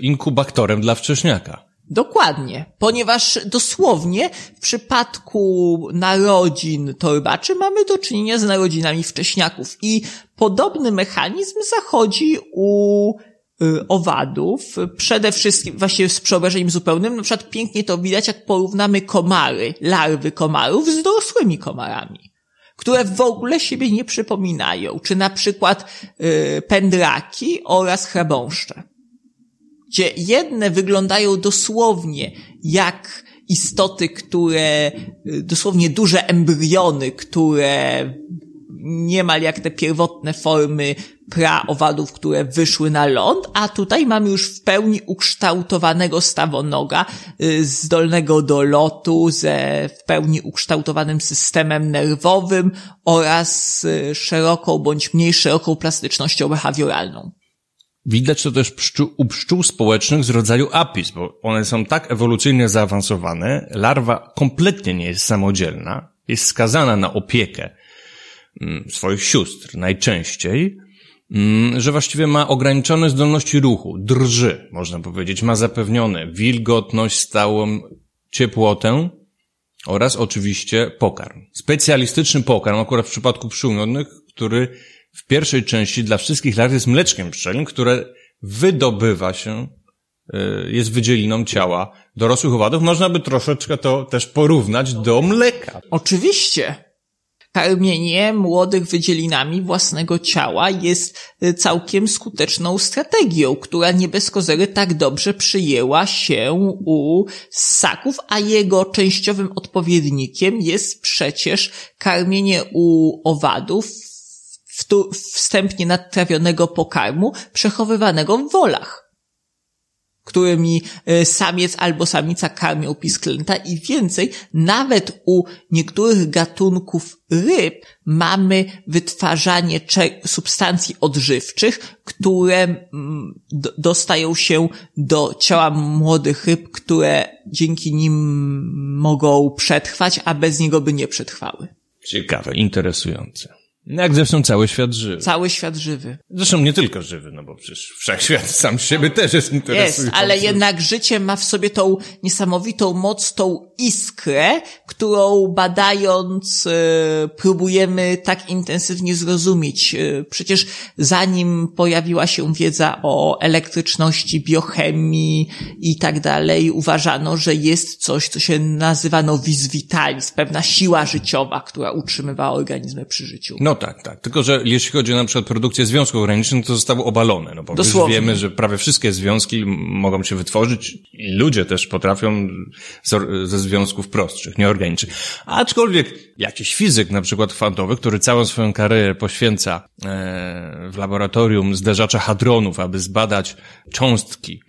[SPEAKER 1] inkubatorem dla wcześniaka.
[SPEAKER 3] Dokładnie, ponieważ dosłownie w przypadku narodzin torbaczy mamy do czynienia z narodzinami wcześniaków i podobny mechanizm zachodzi u Y, owadów, przede wszystkim właśnie z przeobrażeniem zupełnym, na przykład pięknie to widać, jak porównamy komary, larwy komarów z dorosłymi komarami, które w ogóle siebie nie przypominają, czy na przykład yy, pędraki oraz chrabąszcze, gdzie jedne wyglądają dosłownie jak istoty, które, y, dosłownie duże embriony, które niemal jak te pierwotne formy praowadów, które wyszły na ląd, a tutaj mamy już w pełni ukształtowanego stawonoga, y, zdolnego do lotu, ze w pełni ukształtowanym systemem nerwowym oraz y, szeroką bądź mniej szeroką plastycznością behawioralną.
[SPEAKER 1] Widać to też pszczół, u pszczół społecznych z rodzaju apis, bo one są tak ewolucyjnie zaawansowane, larwa kompletnie nie jest samodzielna, jest skazana na opiekę swoich sióstr najczęściej, mm, że właściwie ma ograniczone zdolności ruchu, drży, można powiedzieć, ma zapewnione wilgotność, stałą ciepłotę oraz oczywiście pokarm. Specjalistyczny pokarm, akurat w przypadku pszczół który w pierwszej części dla wszystkich lat jest mleczkiem pszczelim, które wydobywa się, y, jest wydzieliną ciała dorosłych owadów. Można by troszeczkę to też porównać do mleka.
[SPEAKER 3] Oczywiście karmienie młodych wydzielinami własnego ciała jest y, całkiem skuteczną strategią, która nie bez kozery tak dobrze przyjęła się u ssaków, a jego częściowym odpowiednikiem jest przecież karmienie u owadów wstępnie nadtrawionego pokarmu przechowywanego w wolach. Którymi e, samiec albo samica karmią pisklęta i więcej, nawet u niektórych gatunków ryb mamy wytwarzanie substancji odżywczych, które mm, dostają się do ciała młodych ryb, które dzięki nim mogą przetrwać, a bez niego by nie przetrwały.
[SPEAKER 1] Ciekawe, interesujące. Jak zresztą cały świat żywy.
[SPEAKER 3] Cały świat żywy.
[SPEAKER 1] Zresztą nie tylko żywy, no bo przecież wszechświat sam siebie też jest interesujący.
[SPEAKER 3] Jest, ale jednak życie ma w sobie tą niesamowitą moc, tą iskrę, którą badając e, próbujemy tak intensywnie zrozumieć. E, przecież zanim pojawiła się wiedza o elektryczności, biochemii i tak dalej, uważano, że jest coś, co się nazywano vis vitalis, pewna siła życiowa, która utrzymywała organizmy przy życiu.
[SPEAKER 1] No tak, tak. Tylko, że jeśli chodzi na przykład o produkcję związków organicznych, to zostało obalone. No bo Dosłownie. wiemy, że prawie wszystkie związki mogą się wytworzyć i ludzie też potrafią ze związków prostszych, nieorganicznych. Aczkolwiek jakiś fizyk, na przykład kwantowy, który całą swoją karierę poświęca e, w laboratorium zderzacza hadronów, aby zbadać cząstki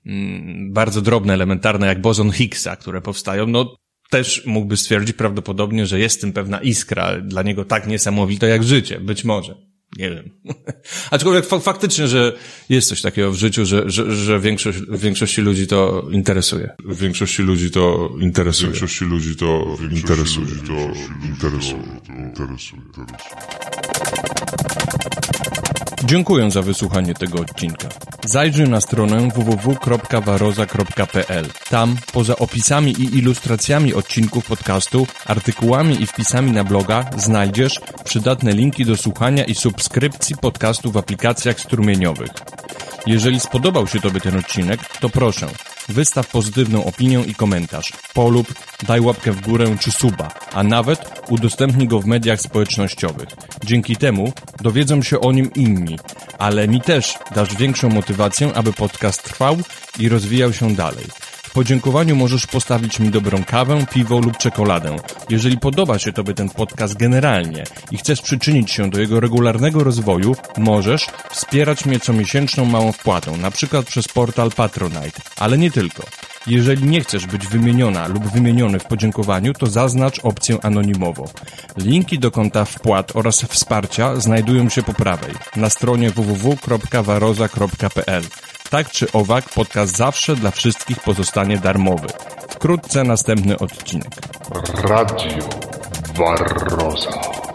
[SPEAKER 1] bardzo drobne, elementarne, jak bozon Higgsa, które powstają, no też mógłby stwierdzić prawdopodobnie, że jest w tym pewna iskra dla niego tak niesamowita jak życie. Być może. Nie wiem. Aczkolwiek faktycznie, że jest coś takiego w życiu, że, że, że większość, większości ludzi to interesuje.
[SPEAKER 2] W większości ludzi to interesuje. W większości ludzi to interesuje. To interesuje. interesuje.
[SPEAKER 1] Dziękuję za wysłuchanie tego odcinka. Zajrzyj na stronę www.waroza.pl. Tam, poza opisami i ilustracjami odcinków podcastu, artykułami i wpisami na bloga, znajdziesz przydatne linki do słuchania i subskrypcji podcastu w aplikacjach strumieniowych. Jeżeli spodobał się Tobie ten odcinek, to proszę, wystaw pozytywną opinię i komentarz, polub, daj łapkę w górę czy suba, a nawet udostępnij go w mediach społecznościowych. Dzięki temu dowiedzą się o nim inni, ale mi też dasz większą motywację, aby podcast trwał i rozwijał się dalej. W podziękowaniu możesz postawić mi dobrą kawę, piwo lub czekoladę. Jeżeli podoba się Tobie ten podcast generalnie i chcesz przyczynić się do jego regularnego rozwoju, możesz wspierać mnie comiesięczną małą wpłatą, na przykład przez portal Patronite, ale nie tylko. Jeżeli nie chcesz być wymieniona lub wymieniony w podziękowaniu, to zaznacz opcję anonimowo. Linki do konta wpłat oraz wsparcia znajdują się po prawej na stronie www.waroza.pl. Tak czy owak, podcast zawsze dla wszystkich pozostanie darmowy. Wkrótce następny odcinek.
[SPEAKER 2] Radio Barroza.